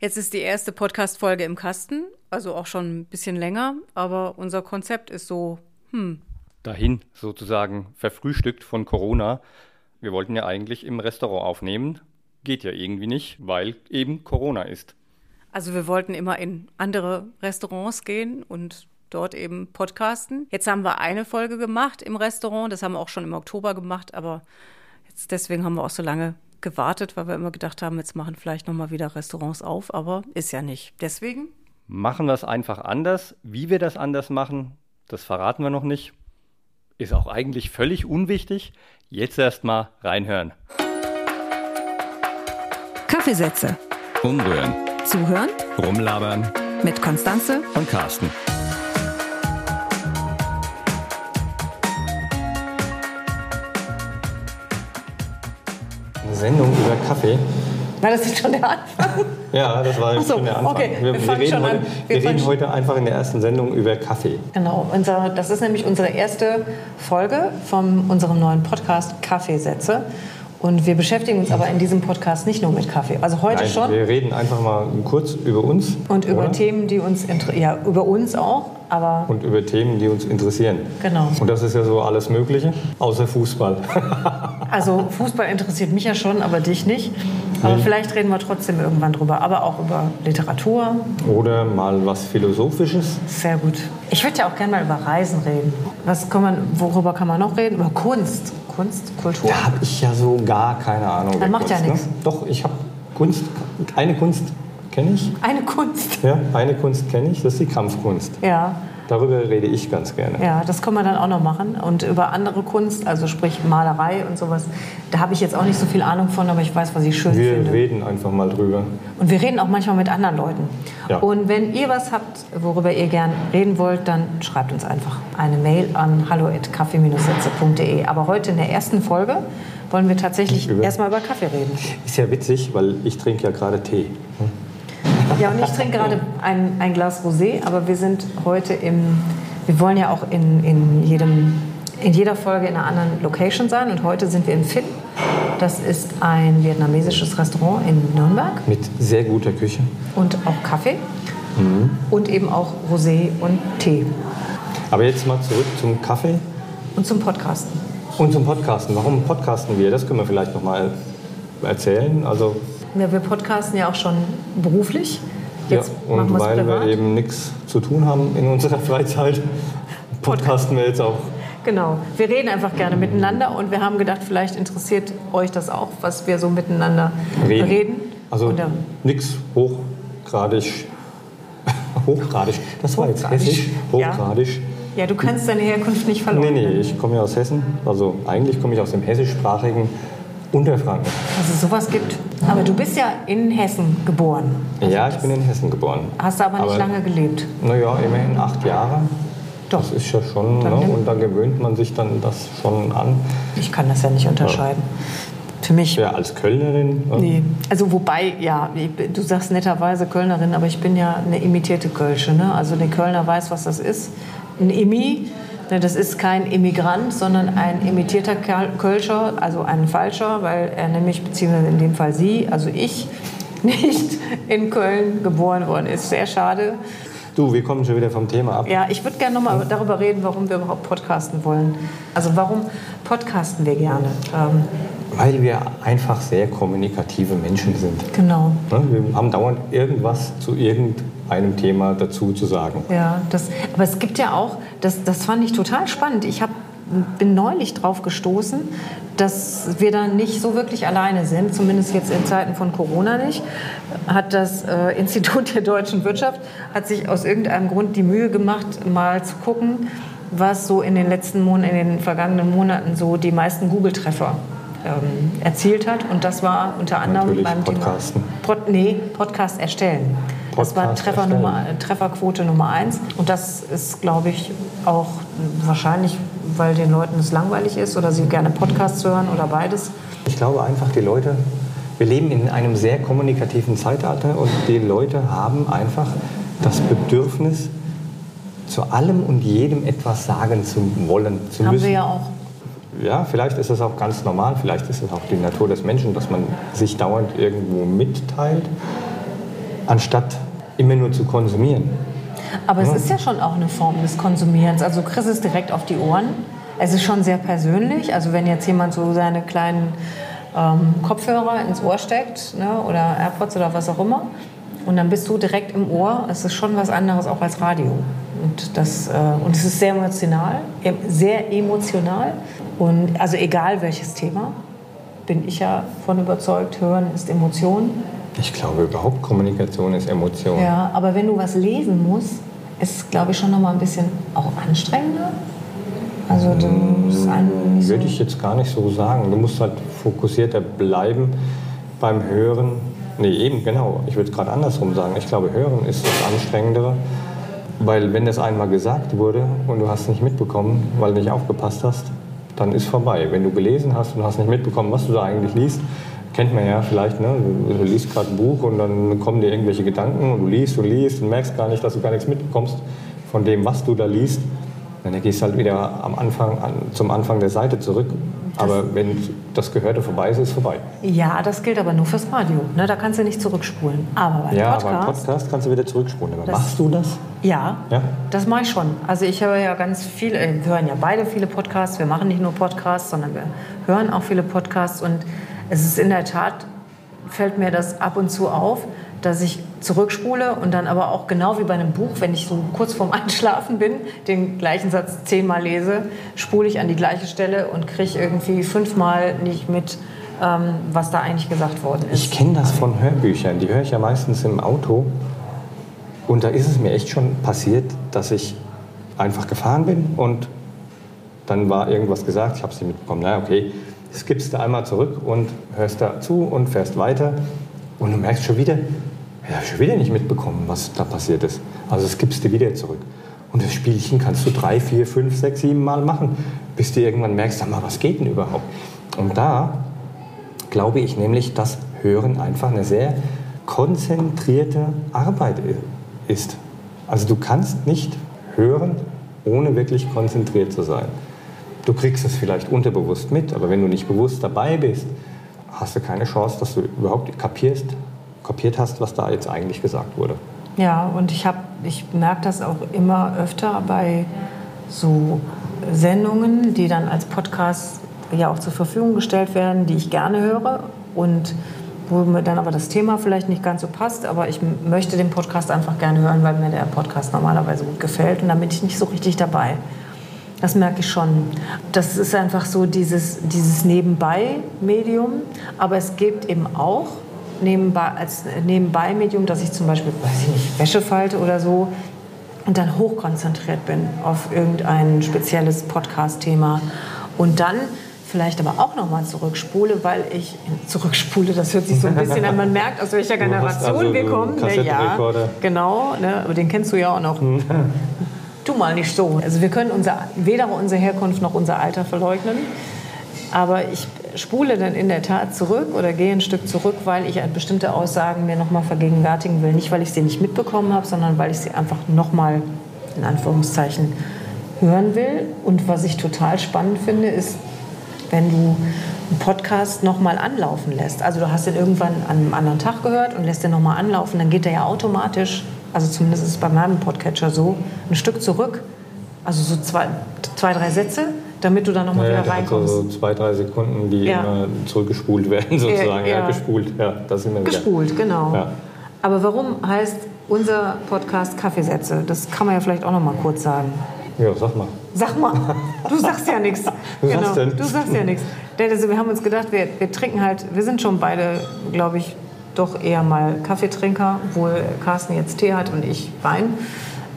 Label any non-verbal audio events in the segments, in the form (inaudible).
Jetzt ist die erste Podcast-Folge im Kasten, also auch schon ein bisschen länger, aber unser Konzept ist so, hm. Dahin sozusagen verfrühstückt von Corona. Wir wollten ja eigentlich im Restaurant aufnehmen. Geht ja irgendwie nicht, weil eben Corona ist. Also wir wollten immer in andere Restaurants gehen und dort eben podcasten. Jetzt haben wir eine Folge gemacht im Restaurant, das haben wir auch schon im Oktober gemacht, aber jetzt deswegen haben wir auch so lange gewartet, weil wir immer gedacht haben, jetzt machen vielleicht nochmal wieder Restaurants auf, aber ist ja nicht. Deswegen? Machen wir es einfach anders. Wie wir das anders machen, das verraten wir noch nicht. Ist auch eigentlich völlig unwichtig. Jetzt erstmal reinhören. Kaffeesätze. Umrühren. Zuhören. Rumlabern. Mit Konstanze und Carsten. Sendung über Kaffee. War das jetzt schon der Anfang? Ja, das war so, schon der Anfang. Okay, wir, wir, wir reden, heute, wir wir reden heute einfach in der ersten Sendung über Kaffee. Genau, unser, das ist nämlich unsere erste Folge von unserem neuen Podcast Kaffeesätze. Und wir beschäftigen uns aber in diesem Podcast nicht nur mit Kaffee. Also heute Nein, schon. Wir reden einfach mal kurz über uns. Und über oder? Themen, die uns ja, über uns auch, aber. Und über Themen, die uns interessieren. Genau. Und das ist ja so alles Mögliche, außer Fußball. (laughs) also Fußball interessiert mich ja schon, aber dich nicht. Aber nee. vielleicht reden wir trotzdem irgendwann drüber. Aber auch über Literatur. Oder mal was Philosophisches. Sehr gut. Ich würde ja auch gerne mal über Reisen reden. Was kann man, worüber kann man noch reden? Über Kunst. Kunst, Kultur? Da habe ich ja so gar keine Ahnung. Das macht Kunst, ja nichts. Ne? Doch, ich habe Kunst, eine Kunst kenne ich. Eine Kunst? Ja, eine Kunst kenne ich, das ist die Kampfkunst. Ja. Darüber rede ich ganz gerne. Ja, das können wir dann auch noch machen. Und über andere Kunst, also sprich Malerei und sowas, da habe ich jetzt auch nicht so viel Ahnung von, aber ich weiß, was ich schön wir finde. Wir reden einfach mal drüber. Und wir reden auch manchmal mit anderen Leuten. Ja. Und wenn ihr was habt, worüber ihr gern reden wollt, dann schreibt uns einfach eine Mail an hallo.kaffee-sätze.de. Aber heute in der ersten Folge wollen wir tatsächlich erstmal über Kaffee reden. Ist ja witzig, weil ich trinke ja gerade Tee. Hm? Ja, und ich trinke gerade ein, ein Glas Rosé, aber wir sind heute im, wir wollen ja auch in, in, jedem, in jeder Folge in einer anderen Location sein und heute sind wir in Finn. Das ist ein vietnamesisches Restaurant in Nürnberg. Mit sehr guter Küche. Und auch Kaffee. Mhm. Und eben auch Rosé und Tee. Aber jetzt mal zurück zum Kaffee. Und zum Podcasten. Und zum Podcasten. Warum podcasten wir? Das können wir vielleicht noch mal erzählen. Also ja, wir podcasten ja auch schon beruflich. Jetzt ja, und weil privat. wir eben nichts zu tun haben in unserer (laughs) Freizeit, podcasten wir jetzt auch. Genau, wir reden einfach gerne miteinander und wir haben gedacht, vielleicht interessiert euch das auch, was wir so miteinander reden. reden. Also nichts (laughs) hochgradig, hochgradig, das war jetzt hessisch, hochgradig. Ja. ja. du kannst deine Herkunft nicht verloren. Nee, nee, ich komme ja aus Hessen, also eigentlich komme ich aus dem hessischsprachigen Unterfranken. Dass es sowas gibt. Aber du bist ja in Hessen geboren. Also ja, ich bin in Hessen geboren. Hast du aber nicht aber, lange gelebt? Naja, immerhin acht Jahre. Doch. Das ist ja schon, ne? und da gewöhnt man sich dann das schon an. Ich kann das ja nicht unterscheiden. Ja. Für mich. Ja, als Kölnerin? Ne? Nee. Also wobei, ja, du sagst netterweise Kölnerin, aber ich bin ja eine imitierte Kölsche. Ne? Also der Kölner weiß, was das ist. Ein Immi Ne, das ist kein Immigrant, sondern ein imitierter Kölscher, also ein Falscher, weil er nämlich, beziehungsweise in dem Fall sie, also ich, (laughs) nicht in Köln geboren worden ist. Sehr schade. Du, wir kommen schon wieder vom Thema ab. Ja, ich würde gerne nochmal darüber reden, warum wir überhaupt podcasten wollen. Also warum podcasten wir gerne? Ähm, weil wir einfach sehr kommunikative Menschen sind. Genau. Ne, wir haben dauernd irgendwas zu irgendeinem Thema dazu zu sagen. Ja, das, aber es gibt ja auch, das, das fand ich total spannend. Ich hab, bin neulich drauf gestoßen, dass wir da nicht so wirklich alleine sind, zumindest jetzt in Zeiten von Corona nicht, hat das äh, Institut der deutschen Wirtschaft hat sich aus irgendeinem Grund die Mühe gemacht, mal zu gucken, was so in den letzten Monaten, in den vergangenen Monaten so die meisten Google-Treffer ähm, erzielt hat. Und das war unter anderem Natürlich beim Podcasten. Thema Pod, nee, Podcast erstellen. Podcast das war Treffer Nummer, Trefferquote Nummer eins. Und das ist, glaube ich, auch wahrscheinlich, weil den Leuten es langweilig ist oder sie gerne Podcasts hören oder beides. Ich glaube einfach, die Leute, wir leben in einem sehr kommunikativen Zeitalter und die Leute haben einfach das Bedürfnis, zu allem und jedem etwas sagen zu wollen, zu haben müssen. wir ja auch ja, vielleicht ist es auch ganz normal, vielleicht ist es auch die Natur des Menschen, dass man sich dauernd irgendwo mitteilt. anstatt immer nur zu konsumieren. Aber es ist ja schon auch eine Form des Konsumierens. Also kriegst es direkt auf die Ohren. Es ist schon sehr persönlich. Also wenn jetzt jemand so seine kleinen ähm, Kopfhörer ins Ohr steckt ne, oder AirPods oder was auch immer und dann bist du direkt im Ohr, es ist schon was anderes auch als Radio. Und, das, äh, und es ist sehr emotional, em- sehr emotional. Und also egal welches Thema, bin ich ja von überzeugt, Hören ist Emotion. Ich glaube überhaupt, Kommunikation ist Emotion. Ja, aber wenn du was lesen musst, ist es, glaube ich, schon noch mal ein bisschen auch anstrengender. Also du musst einen nicht so Würde ich jetzt gar nicht so sagen. Du musst halt fokussierter bleiben beim Hören. Nee, eben, genau. Ich würde es gerade andersrum sagen. Ich glaube, Hören ist das Anstrengendere. Weil wenn das einmal gesagt wurde und du hast es nicht mitbekommen, weil du nicht aufgepasst hast, dann ist vorbei. Wenn du gelesen hast und hast nicht mitbekommen, was du da eigentlich liest, kennt man ja vielleicht, ne? du, liest gerade ein Buch und dann kommen dir irgendwelche Gedanken und du liest und liest und merkst gar nicht, dass du gar nichts mitbekommst von dem, was du da liest. Dann gehst du halt wieder am Anfang, an, zum Anfang der Seite zurück. Aber wenn das Gehörte vorbei ist, ist es vorbei. Ja, das gilt aber nur fürs Radio. Ne? Da kannst du nicht zurückspulen. Aber beim Ja, Podcast, aber Podcast kannst du wieder zurückspulen. Das- machst du das? ja, Ja. das mache ich schon. Also ich höre ja ganz viele, äh, wir hören ja beide viele Podcasts. Wir machen nicht nur Podcasts, sondern wir hören auch viele Podcasts. Und es ist in der Tat, fällt mir das ab und zu auf, dass ich zurückspule und dann aber auch genau wie bei einem Buch, wenn ich so kurz vorm (laughs) Einschlafen bin, den gleichen Satz zehnmal lese, spule ich an die gleiche Stelle und kriege irgendwie fünfmal nicht mit, ähm, was da eigentlich gesagt worden ist. Ich kenne das von Hörbüchern. Die höre ich ja meistens im Auto. Und da ist es mir echt schon passiert, dass ich einfach gefahren bin und dann war irgendwas gesagt, ich habe es nicht mitbekommen. Na okay, skippst du einmal zurück und hörst da zu und fährst weiter. Und du merkst schon wieder, ich habe schon wieder nicht mitbekommen, was da passiert ist. Also skippst du wieder zurück. Und das Spielchen kannst du drei, vier, fünf, sechs, sieben Mal machen, bis du irgendwann merkst, sag mal, was geht denn überhaupt? Und da glaube ich nämlich, dass Hören einfach eine sehr konzentrierte Arbeit ist. Also du kannst nicht hören, ohne wirklich konzentriert zu sein. Du kriegst es vielleicht unterbewusst mit, aber wenn du nicht bewusst dabei bist, hast du keine Chance, dass du überhaupt kapierst, kapiert hast, was da jetzt eigentlich gesagt wurde. Ja, und ich, ich merke das auch immer öfter bei so Sendungen, die dann als Podcast ja auch zur Verfügung gestellt werden, die ich gerne höre und wo mir dann aber das Thema vielleicht nicht ganz so passt, aber ich möchte den Podcast einfach gerne hören, weil mir der Podcast normalerweise gut gefällt und dann bin ich nicht so richtig dabei. Das merke ich schon. Das ist einfach so dieses, dieses Nebenbei-Medium. Aber es gibt eben auch nebenbei, als Nebenbei-Medium, dass ich zum Beispiel, weiß ich nicht, Wäsche falte oder so und dann hochkonzentriert bin auf irgendein spezielles Podcast-Thema. Und dann vielleicht aber auch nochmal zurückspule, weil ich zurückspule, das hört sich so ein bisschen an, man merkt, aus welcher Generation also wir kommen. Ja, genau, ne, aber den kennst du ja auch noch. Tu mal nicht so. Also wir können unser, weder unsere Herkunft noch unser Alter verleugnen. Aber ich spule dann in der Tat zurück oder gehe ein Stück zurück, weil ich bestimmte Aussagen mir nochmal vergegenwärtigen will. Nicht, weil ich sie nicht mitbekommen habe, sondern weil ich sie einfach nochmal, in Anführungszeichen, hören will. Und was ich total spannend finde, ist, wenn du einen Podcast nochmal anlaufen lässt. Also du hast den irgendwann an einem anderen Tag gehört und lässt den nochmal anlaufen, dann geht der ja automatisch, also zumindest ist es bei meinem Podcatcher so, ein Stück zurück. Also so zwei, zwei drei Sätze, damit du dann nochmal Ja, wieder reinkommst. so zwei, drei Sekunden, die Ja. immer zurückgespult werden, (laughs) sozusagen. Ja, ja. gespult. Ja, das sind wir wieder. Gespult, genau. Ja. Aber warum heißt unser Podcast Kaffeesätze? Das kann man ja vielleicht auch noch mal kurz sagen. Ja, sag mal. Sag mal, du (laughs) sagst ja nichts. Was sagst denn? Du sagst ja nichts. Denn Also wir haben uns gedacht, wir, wir trinken halt, wir sind schon beide, glaube ich, doch eher mal Kaffeetrinker, obwohl Carsten jetzt Tee hat und ich Wein.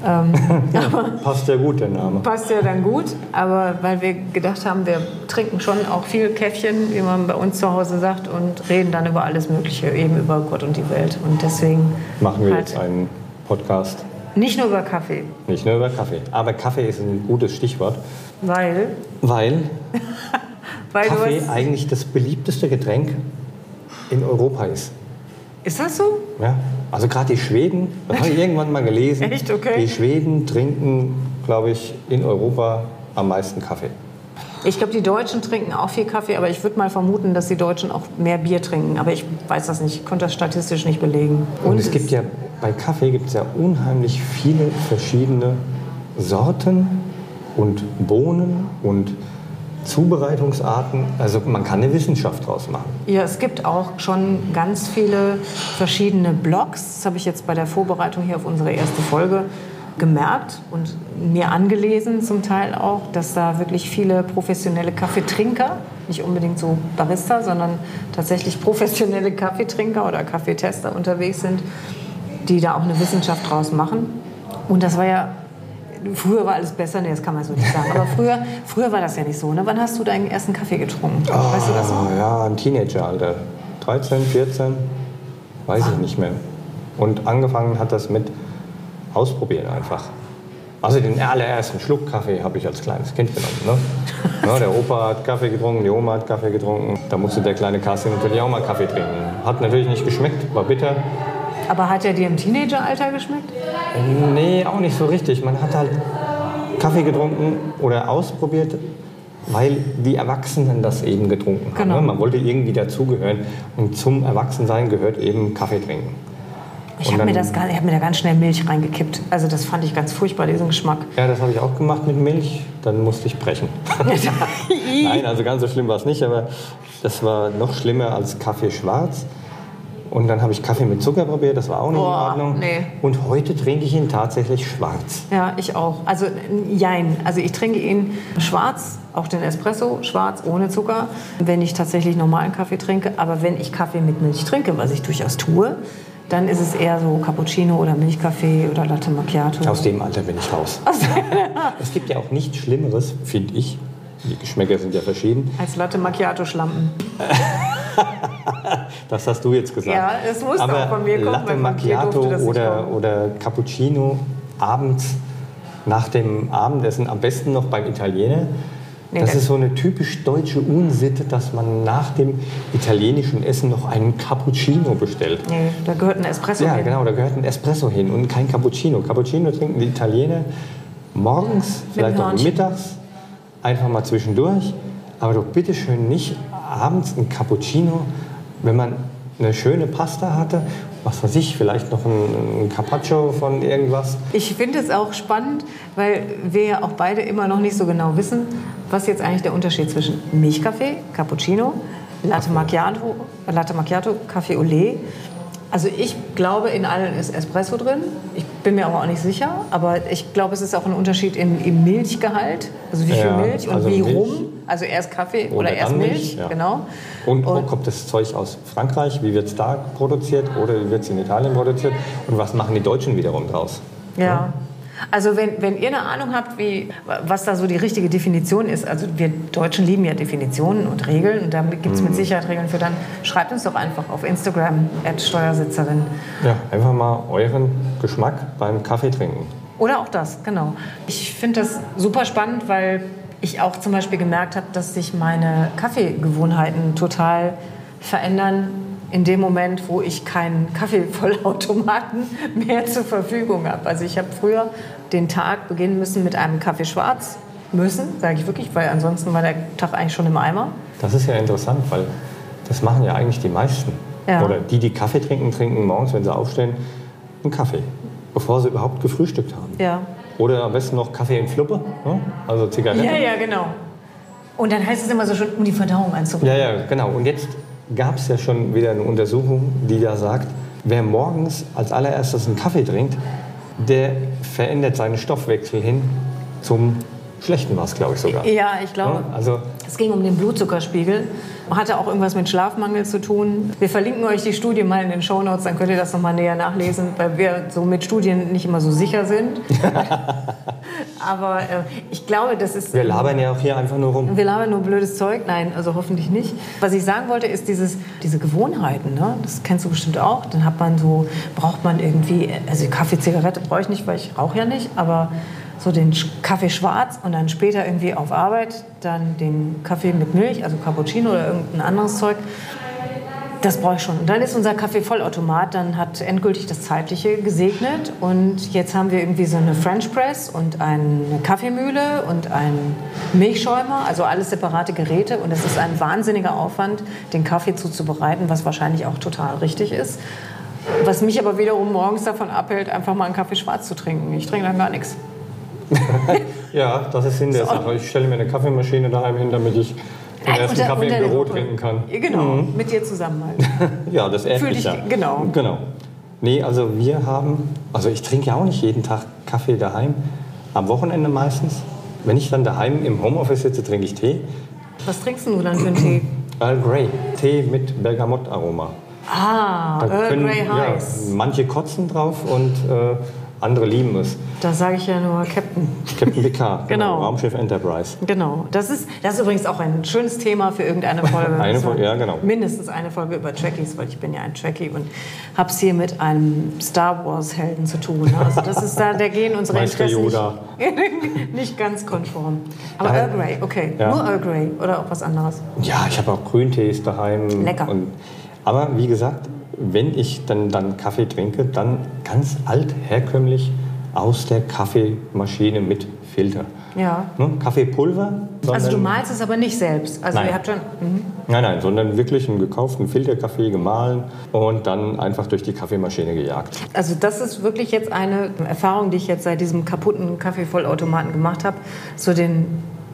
Ähm, (laughs) (laughs) aber Passt ja gut, der Name. passt ja dann gut. Aber weil wir gedacht haben, wir trinken schon auch viel Käffchen, wie man bei uns zu Hause sagt, und reden dann über alles Mögliche, eben über Gott und die Welt. Und deswegen Machen wir halt jetzt einen Podcast. nicht nur über Kaffee, Nicht nur über Kaffee. Aber Kaffee ist ein gutes Stichwort, weil, weil (laughs) weil Kaffee eigentlich das beliebteste Getränk in Europa ist. Ist das so? Ja? Also gerade die Schweden, (laughs) das habe ich irgendwann mal gelesen. Echt? Okay. Die Schweden trinken, glaube ich, in Europa am meisten Kaffee. Ich glaube, die Deutschen trinken auch viel Kaffee, aber ich würde mal vermuten, dass die Deutschen auch mehr Bier trinken. Aber ich weiß das nicht, ich konnte das statistisch nicht belegen. Und, es gibt ja, bei Kaffee gibt es ja unheimlich viele verschiedene Sorten und Bohnen und Zubereitungsarten. Also man kann eine Wissenschaft draus machen. Ja, es gibt auch schon ganz viele verschiedene Blogs. Das habe ich jetzt bei der Vorbereitung hier auf unsere erste Folge gemerkt und mir angelesen zum Teil auch, dass da wirklich viele professionelle Kaffeetrinker, nicht unbedingt so Barista, sondern tatsächlich professionelle Kaffeetrinker oder Kaffeetester unterwegs sind, die da auch eine Wissenschaft draus machen. Und das war ja Früher war alles besser, nee, das kann man so nicht sagen. Aber früher, früher war das ja nicht so. Ne? Wann hast du deinen ersten Kaffee getrunken? Oh, weißt du das noch? Ja, ein Teenageralter. 13, 14, weiß ich nicht mehr. Und angefangen hat das mit Ausprobieren einfach. Also den allerersten Schluck Kaffee habe ich als kleines Kind genommen. Ne? (laughs) Ja, der Opa hat Kaffee getrunken, die Oma hat Kaffee getrunken. Da musste der kleine Kassi natürlich auch mal Kaffee trinken. Hat natürlich nicht geschmeckt, war bitter. Aber hat er dir im Teenageralter geschmeckt? Nee, auch nicht so richtig. Man hat halt Kaffee getrunken oder ausprobiert, weil die Erwachsenen das eben getrunken haben. Genau. Man wollte irgendwie dazugehören. Und zum Erwachsensein gehört eben Kaffee trinken. Ich habe mir, das gar- ich hab mir da ganz schnell Milch reingekippt. Also das fand ich ganz furchtbar, diesen Geschmack. Ja, das habe ich auch gemacht mit Milch. Dann musste ich brechen. (laughs) Nein, also ganz so schlimm war es nicht, aber das war noch schlimmer als Kaffee schwarz. Und dann habe ich Kaffee mit Zucker probiert, das war auch nicht Boah, in Ordnung. nee. Und heute trinke ich ihn tatsächlich schwarz. Ja, ich auch. Also jein. Also ich trinke ihn schwarz, auch den Espresso schwarz, ohne Zucker, wenn ich tatsächlich normalen Kaffee trinke. Aber wenn ich Kaffee mit Milch trinke, was ich durchaus tue, dann ist es eher so Cappuccino oder Milchkaffee oder Latte Macchiato. Aus dem Alter bin ich raus. (laughs) es gibt ja auch nichts Schlimmeres, finde ich. Die Geschmäcker sind ja verschieden. Als Latte Macchiato Schlampen. (laughs) Das hast du jetzt gesagt. Ja, es musste Aber auch von mir kommen, Latte Macchiato oder, oder Cappuccino abends nach dem Abendessen, am besten noch beim Italiener. Nee, das ist so eine typisch deutsche Unsitte, dass man nach dem italienischen Essen noch einen Cappuccino bestellt. Nee, da gehört ein Espresso Ja, hin. genau, da gehört ein Espresso hin und kein Cappuccino. Cappuccino trinken die Italiener morgens, vielleicht auch mittags, einfach mal zwischendurch. Aber doch bitte schön nicht abends ein Cappuccino, wenn man eine schöne Pasta hatte, was weiß ich, vielleicht noch ein, ein Carpaccio von irgendwas. Ich finde es auch spannend, weil wir ja auch beide immer noch nicht so genau wissen, was jetzt eigentlich der Unterschied zwischen Milchkaffee, Cappuccino, Latte Macchiato, Latte Macchiato, Kaffee lait. Also ich glaube, in allen ist Espresso drin. Ich bin mir aber auch nicht sicher. Aber ich glaube, es ist auch ein Unterschied im, im Milchgehalt. Also wie viel Ja, Milch und also wie Milch. rum. Also erst Kaffee oder, Oder erst Milch. Milch, ja. Genau. Und, wo kommt das Zeug aus Frankreich? Wie wird es da produziert oder wie wird es in Italien produziert? Und was machen die Deutschen wiederum draus? Ja. Also wenn, wenn ihr eine Ahnung habt, wie, was da so die richtige Definition ist, also wir Deutschen lieben ja Definitionen und Regeln und da gibt es mit Sicherheit Regeln für, dann schreibt uns doch einfach auf Instagram Steuersitzerin. Ja, einfach mal euren Geschmack beim Kaffee trinken. Oder auch das, genau. Ich finde das super spannend, weil ich auch zum Beispiel gemerkt habe, dass sich meine Kaffeegewohnheiten total verändern in dem Moment, wo ich keinen Kaffeevollautomaten (laughs) mehr zur Verfügung habe. Also ich habe früher den Tag beginnen müssen mit einem Kaffee schwarz. Müssen, sage ich wirklich, weil ansonsten war der Tag eigentlich schon im Eimer. Das ist ja interessant, weil das machen ja eigentlich die meisten. Ja. Oder die, die Kaffee trinken, trinken morgens, wenn sie aufstehen, einen Kaffee, bevor sie überhaupt gefrühstückt haben. Ja. Oder am besten noch Kaffee in Fluppe, ne? also Zigaretten. Ja, ja, genau. Und dann heißt es immer so schon, um die Verdauung einzubringen. Ja, ja, genau. Und jetzt gab es ja schon wieder eine Untersuchung, die da sagt, wer morgens als allererstes einen Kaffee trinkt, der verändert seinen Stoffwechsel hin zum Schlechten war es, glaube ich sogar. Ja, ich glaube. Ja, Also Es ging um den Blutzuckerspiegel. Hatte auch irgendwas mit Schlafmangel zu tun. Wir verlinken euch die Studie mal in den Shownotes, dann könnt ihr das nochmal näher nachlesen, weil wir so mit Studien nicht immer so sicher sind. (laughs) Aber äh, ich glaube, das ist. wir labern ja auch hier einfach nur rum. Wir labern nur blödes Zeug. Nein, also hoffentlich nicht. Was ich sagen wollte, ist dieses, diese Gewohnheiten. Ne? Das kennst du bestimmt auch. Dann hat man so, braucht man irgendwie, also Kaffee, Zigarette brauche ich nicht, weil ich rauche ja nicht, aber so den Kaffee schwarz und dann später irgendwie auf Arbeit dann den Kaffee mit Milch, also Cappuccino oder irgendein anderes Zeug. Das brauche ich schon. Und dann ist unser Kaffee-Vollautomat, dann hat endgültig das Zeitliche gesegnet. Und jetzt haben wir irgendwie so eine French Press und eine Kaffeemühle und einen Milchschäumer, also alles separate Geräte. Und es ist ein wahnsinniger Aufwand, den Kaffee zuzubereiten, was wahrscheinlich auch total richtig ist. Was mich aber wiederum morgens davon abhält, einfach mal einen Kaffee schwarz zu trinken. Ich trinke dann gar nichts. (laughs) Ja, das ist Sinn der. Sache. Ich stelle mir eine Kaffeemaschine daheim hin, damit ich den ersten Unter- Kaffee unter im Büro trinken kann. Ja, Genau, Mhm. mit dir zusammen halt. (laughs) Ja, das ehrt dich- ja. genau. Genau. Nee, also wir haben, also ich trinke ja auch nicht jeden Tag Kaffee daheim, am Wochenende meistens. Wenn ich dann daheim im Homeoffice sitze, trinke ich Tee. Was trinkst du dann für einen Tee? Earl Grey, Tee mit Bergamottaroma. Ah, Da Earl können- Grey ja, Heiß. manche kotzen drauf und äh, andere lieben es. Da sage ich ja nur Captain. Captain Picard, (laughs) Genau. Raumschiff Enterprise. Genau. Das ist, das ist übrigens auch ein schönes Thema für irgendeine Folge. (laughs) Eine Folge, ja, genau. Mindestens eine Folge über Trekkies, weil ich bin ja ein Trekkie und habe es hier mit einem Star Wars Helden zu tun. ne? Also das ist da, da gehen unsere Interessen nicht, (laughs) nicht ganz konform. Aber Aber- Earl Grey, okay. Ja. Nur Earl Grey oder auch was anderes. Ja, ich habe auch Grüntees daheim. Lecker. Und, aber wie gesagt, wenn ich dann, dann Kaffee trinke, dann ganz alt, herkömmlich aus der Kaffeemaschine mit Filter. Ja. Ne? Kaffeepulver. Also du malst es aber nicht selbst. Also Nein. ihr habt schon. Mhm. Nein, nein, sondern wirklich einen gekauften Filterkaffee gemahlen und dann einfach durch die Kaffeemaschine gejagt. Also das ist wirklich jetzt eine Erfahrung, die ich jetzt seit diesem kaputten Kaffeevollautomaten gemacht habe, so den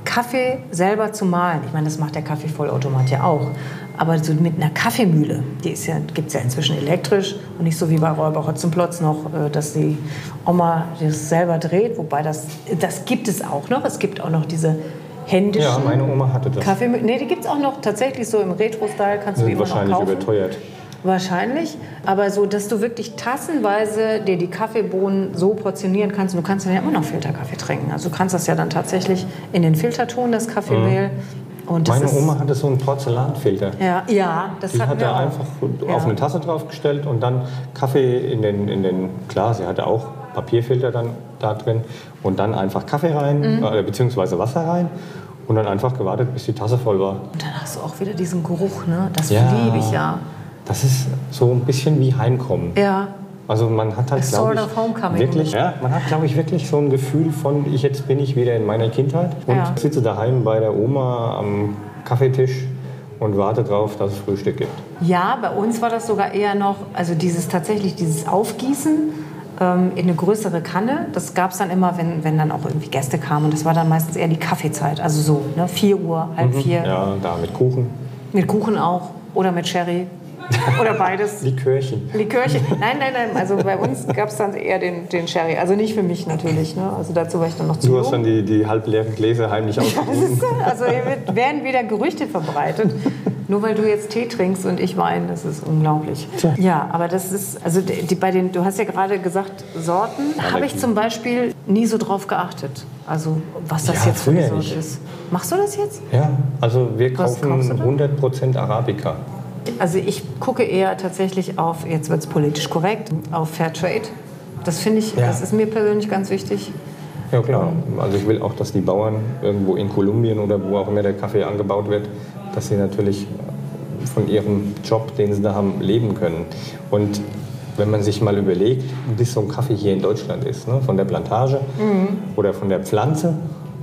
Kaffee selber zu mahlen. Ich meine, das macht der Kaffeevollautomat ja auch. Aber so mit einer Kaffeemühle, die ist ja, gibt es ja inzwischen elektrisch und nicht so wie bei Räuber Hotzenplotz noch, äh, dass die Oma das selber dreht. Wobei das, das gibt es auch noch. Es gibt auch noch diese händischen Ja, meine Oma hatte das. Kaffeemühlen. Nee, die gibt es auch noch tatsächlich so im Retro-Style, kannst du die immer noch wahrscheinlich kaufen. überteuert. Wahrscheinlich, aber so, dass du wirklich tassenweise dir die Kaffeebohnen so portionieren kannst. Und du kannst dann ja immer noch Filterkaffee trinken. Also du kannst das ja dann tatsächlich in den Filter tun, das Kaffeemehl. Und das Meine Oma hatte so einen Porzellanfilter. Ja, ja, das Die hat er einfach Ja. auf eine Tasse draufgestellt und dann Kaffee in den, in den, klar, sie hatte auch Papierfilter dann da drin und dann einfach Kaffee rein, Mhm. äh, beziehungsweise Wasser rein und dann einfach gewartet, bis die Tasse voll war. Und dann hast du auch wieder diesen Geruch, ne? Das Ja. liebe ich ja. Das ist so ein bisschen wie Heimkommen. Ja, Also man hat halt, glaube ich, of homecoming. wirklich, ja, man hat, glaube ich, wirklich so ein Gefühl von, ich jetzt bin ich wieder in meiner Kindheit und Ja. sitze daheim bei der Oma am Kaffeetisch und warte drauf, dass es Frühstück gibt. Ja, bei uns war das sogar eher noch, also dieses tatsächlich dieses Aufgießen ähm, in eine größere Kanne. Das gab es dann immer, wenn, wenn dann auch irgendwie Gäste kamen. Und das war dann meistens eher die Kaffeezeit. Also so, ne, 4 Uhr, halb vier. Ja, da mit Kuchen, Mit Kuchen auch oder mit Sherry (laughs) oder beides. Likörchen. Likörchen. Nein, nein, nein. Also bei uns gab es dann eher den, den Sherry. Also nicht für mich natürlich. Ne? Also dazu war ich dann noch zu Du hast dann die, die halbleeren Gläser heimlich (laughs) ist, also hier wird, werden wieder Gerüchte verbreitet. Nur weil du jetzt Tee trinkst und ich Wein, das ist unglaublich. Ja, aber das ist, also die, die, bei den, du hast ja gerade gesagt, Sorten, habe ich zum Beispiel nie so drauf geachtet. Also was das Ja, jetzt für eine Sorte ist. Machst du das jetzt? Ja, also wir Was kaufen da? 100% Arabica. Also ich gucke eher tatsächlich auf, jetzt wird es politisch korrekt, auf Fairtrade. Das finde ich, Ja. das ist mir persönlich ganz wichtig. Ja klar, also ich will auch, dass die Bauern irgendwo in Kolumbien oder wo auch immer der Kaffee angebaut wird, dass sie natürlich von ihrem Job, den sie da haben, leben können. Und wenn man sich mal überlegt, bis so ein Kaffee hier in Deutschland ist, ne, von der Plantage oder von der Pflanze,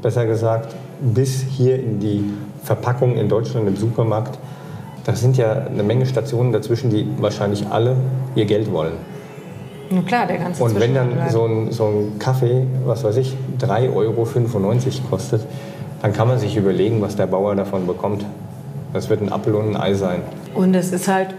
besser gesagt, bis hier in die Verpackung in Deutschland im Supermarkt, da sind ja eine Menge Stationen dazwischen, die wahrscheinlich alle ihr Geld wollen. Na klar, der ganze Und wenn dann so ein, so ein Kaffee, was weiß ich, 3,95 Euro kostet, dann kann man sich überlegen, was der Bauer davon bekommt. Das wird ein Apfel und ein Ei sein. Und es ist halt,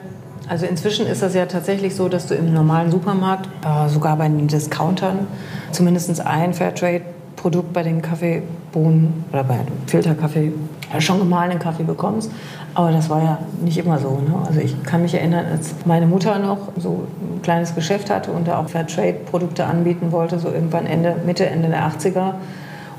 also inzwischen ist das ja tatsächlich so, dass du im normalen Supermarkt, äh, sogar bei den Discountern, zumindest ein Fairtrade-Produkt bei den Kaffeebohnen oder bei Filterkaffee, äh, schon gemahlenen Kaffee bekommst. Aber das war ja nicht immer so. Ne? Also ich kann mich erinnern, als meine Mutter noch so ein kleines Geschäft hatte und da auch Fairtrade-Produkte anbieten wollte, so irgendwann Ende, Mitte, Ende der 80er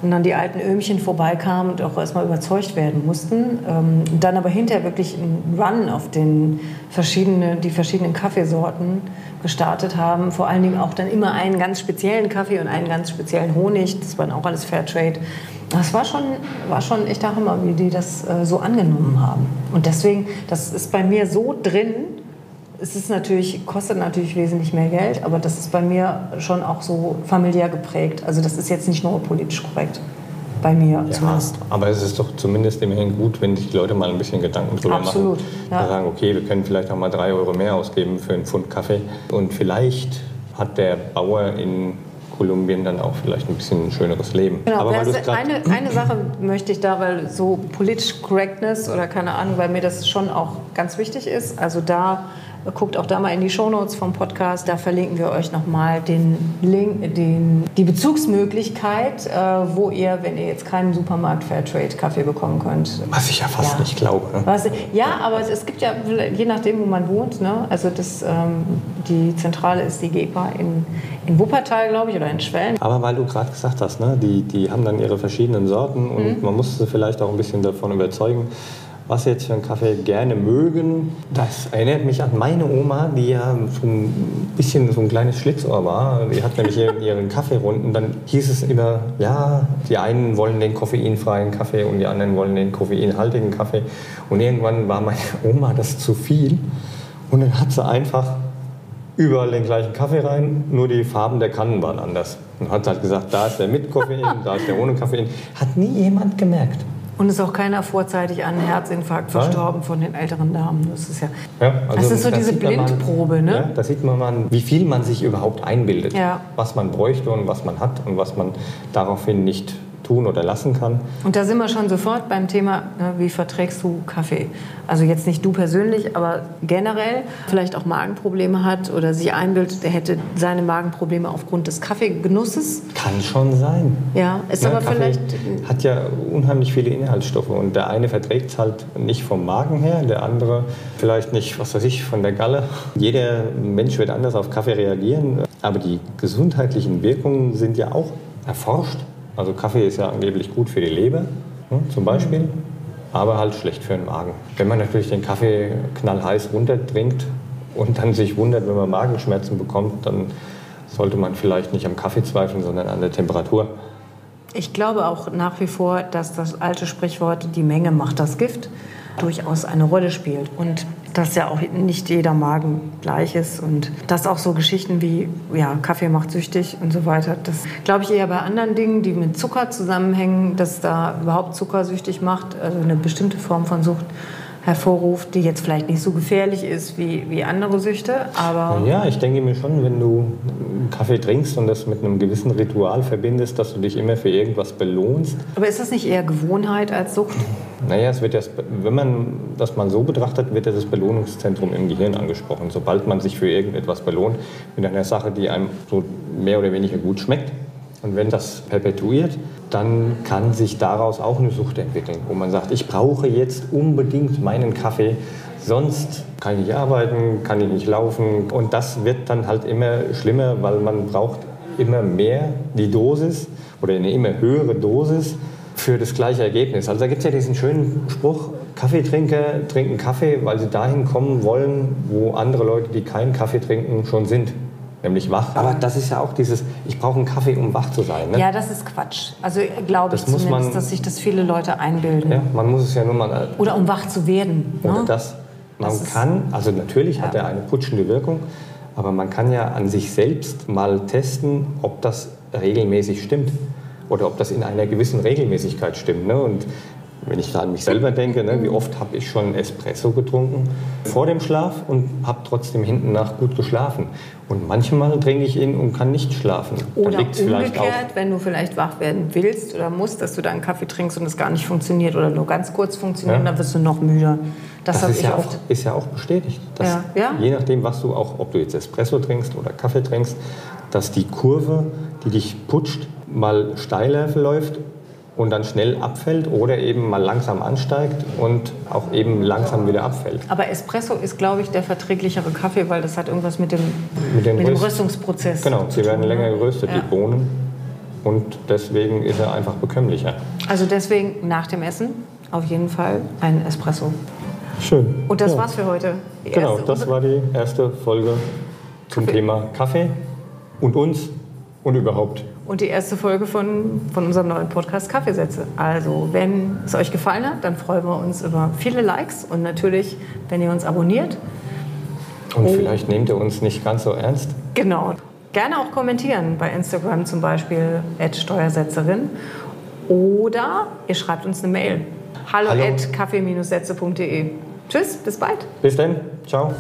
und dann die alten Öhmchen vorbeikamen und auch erstmal überzeugt werden mussten. Ähm, dann aber hinterher wirklich einen Run auf den verschiedene, die verschiedenen Kaffeesorten gestartet haben. Vor allen Dingen auch dann immer einen ganz speziellen Kaffee und einen ganz speziellen Honig. Das waren auch alles Fairtrade. Das war schon, war schon ein echter Hammer, wie die das äh, so angenommen haben. Und deswegen, das ist bei mir so drin. Es ist natürlich, kostet natürlich wesentlich mehr Geld, aber das ist bei mir schon auch so familiär geprägt. Also das ist jetzt nicht nur politisch korrekt. Bei mir Ja, zumindest. aber es ist doch zumindest immerhin gut, wenn sich die Leute mal ein bisschen Gedanken drüber Absolut, machen. ja. Und sagen, okay, wir können vielleicht auch mal drei Euro mehr ausgeben für einen Pfund Kaffee. Und vielleicht hat der Bauer in Kolumbien dann auch vielleicht ein bisschen ein schöneres Leben. Genau, aber weil eine, eine Sache möchte ich da, weil so politisch Correctness oder keine Ahnung, weil mir das schon auch ganz wichtig ist. Also da guckt auch da mal in die Shownotes vom Podcast, da verlinken wir euch nochmal den Link, den, die Bezugsmöglichkeit, äh, wo ihr, wenn ihr jetzt keinen Supermarkt Fairtrade Kaffee bekommen könnt, Was ich ja fast Ja. nicht glaube. Was, ja, aber es, es gibt ja, je nachdem, wo man wohnt, ne? also das, ähm, die Zentrale ist die GEPA in, in Wuppertal, glaube ich, oder in Schwellen. Aber weil du gerade gesagt hast, ne, die, die haben dann ihre verschiedenen Sorten und man muss sie vielleicht auch ein bisschen davon überzeugen, was sie jetzt für einen Kaffee gerne mögen. Das erinnert mich an meine Oma, die ja so ein bisschen so ein kleines Schlitzohr war. Die hat nämlich ihren, ihren Kaffeerunden. Dann hieß es immer, ja, die einen wollen den koffeinfreien Kaffee und die anderen wollen den koffeinhaltigen Kaffee. Und irgendwann war meine Oma das zu viel. Und dann hat sie einfach überall den gleichen Kaffee rein, nur die Farben der Kannen waren anders. Und hat halt gesagt, da ist der mit Koffein, da ist der ohne Koffein. Hat nie jemand gemerkt. Und ist auch keiner vorzeitig an einem Herzinfarkt verstorben von den älteren Damen. Das ist ja, Ja, das ist so da diese sieht man Blindprobe, ne? Ja, da sieht man mal, wie viel man sich überhaupt einbildet. Ja. Was man bräuchte und was man hat und was man daraufhin nicht tun oder lassen kann. Und da sind wir schon sofort beim Thema, ne, wie verträgst du Kaffee? Also jetzt nicht du persönlich, aber generell vielleicht auch Magenprobleme hat oder sich einbildet, er hätte seine Magenprobleme aufgrund des Kaffeegenusses. Kann schon sein. Ja, ist Ja, aber Kaffee vielleicht hat ja unheimlich viele Inhaltsstoffe und der eine verträgt es halt nicht vom Magen her, der andere vielleicht nicht, was weiß ich, von der Galle. Jeder Mensch wird anders auf Kaffee reagieren, aber die gesundheitlichen Wirkungen sind ja auch erforscht. Also Kaffee ist ja angeblich gut für die Leber ne, zum Beispiel, aber halt schlecht für den Magen. Wenn man natürlich den Kaffee knallheiß runtertrinkt und dann sich wundert, wenn man Magenschmerzen bekommt, dann sollte man vielleicht nicht am Kaffee zweifeln, sondern an der Temperatur. Ich glaube auch nach wie vor, dass das alte Sprichwort, die Menge macht das Gift, durchaus eine Rolle spielt. Und dass ja auch nicht jeder Magen gleich ist. Und dass auch so Geschichten wie, ja, Kaffee macht süchtig und so weiter, das glaube ich eher bei anderen Dingen, die mit Zucker zusammenhängen, dass da überhaupt Zucker süchtig macht, also eine bestimmte Form von Sucht hervorruft, die jetzt vielleicht nicht so gefährlich ist wie, wie andere Süchte, aber Ja, ich denke mir schon, wenn du Kaffee trinkst und das mit einem gewissen Ritual verbindest, dass du dich immer für irgendwas belohnst. aber ist das nicht eher Gewohnheit als Sucht? Naja, es wird das, wenn man das mal so betrachtet, wird das Belohnungszentrum im Gehirn angesprochen. Sobald man sich für irgendetwas belohnt, mit einer Sache, die einem so mehr oder weniger gut schmeckt, und wenn das perpetuiert, dann kann sich daraus auch eine Sucht entwickeln, wo man sagt, ich brauche jetzt unbedingt meinen Kaffee, sonst kann ich nicht arbeiten, kann ich nicht laufen. Und das wird dann halt immer schlimmer, weil man braucht immer mehr die Dosis oder eine immer höhere Dosis für das gleiche Ergebnis. Also da gibt es ja diesen schönen Spruch, Kaffeetrinker trinken Kaffee, weil sie dahin kommen wollen, wo andere Leute, die keinen Kaffee trinken, schon sind. Nämlich wach. Aber das ist ja auch dieses, ich brauche einen Kaffee, um wach zu sein. Ne? Ja, das ist Quatsch. Also glaube ich zumindest, man- dass sich das viele Leute einbilden. Ja, man muss es ja nur mal Oder um wach zu werden. Oder Ne? das. Man Das kann, also natürlich hat Ja. er eine putschende Wirkung, aber man kann ja an sich selbst mal testen, ob das regelmäßig stimmt oder ob das in einer gewissen Regelmäßigkeit stimmt. Ne? Und wenn ich da an mich selber denke, ne, wie oft habe ich schon Espresso getrunken vor dem Schlaf und habe trotzdem hinten nach gut geschlafen. Und manchmal trinke ich ihn und kann nicht schlafen. Da Oder umgekehrt, wenn du vielleicht wach werden willst oder musst, dass du dann einen Kaffee trinkst und es gar nicht funktioniert oder nur ganz kurz funktioniert, Ja. dann wirst du noch müder. Das, Das ist ja, auch, ist ja auch bestätigt. Dass Ja. Ja. Je nachdem, was du auch, ob du jetzt Espresso trinkst oder Kaffee trinkst, dass die Kurve, die dich putscht, mal steiler verläuft und dann schnell abfällt oder eben mal langsam ansteigt und auch eben langsam wieder abfällt. Aber Espresso ist, glaube ich, der verträglichere Kaffee, weil das hat irgendwas mit dem, Mit den mit dem Röst- Röstungsprozess Genau, sie werden tun, länger ne? geröstet, Ja. die Bohnen. Und deswegen ist er einfach bekömmlicher. Also deswegen nach dem Essen auf jeden Fall ein Espresso. Schön. Und das Ja. war's für heute. Die Genau, das war die erste Folge zum Thema Kaffee und uns Und überhaupt. Und die erste Folge von, von unserem neuen Podcast Kaffeesätze. Also, wenn es euch gefallen hat, dann freuen wir uns über viele Likes und natürlich, wenn ihr uns abonniert. Und vielleicht nehmt ihr uns nicht ganz so ernst. Genau. Gerne auch kommentieren bei Instagram zum Beispiel Steuersetzerin oder ihr schreibt uns eine Mail. Hallo, Hallo. at kaffee-sätze.de. Tschüss, bis bald. Bis dann. Ciao.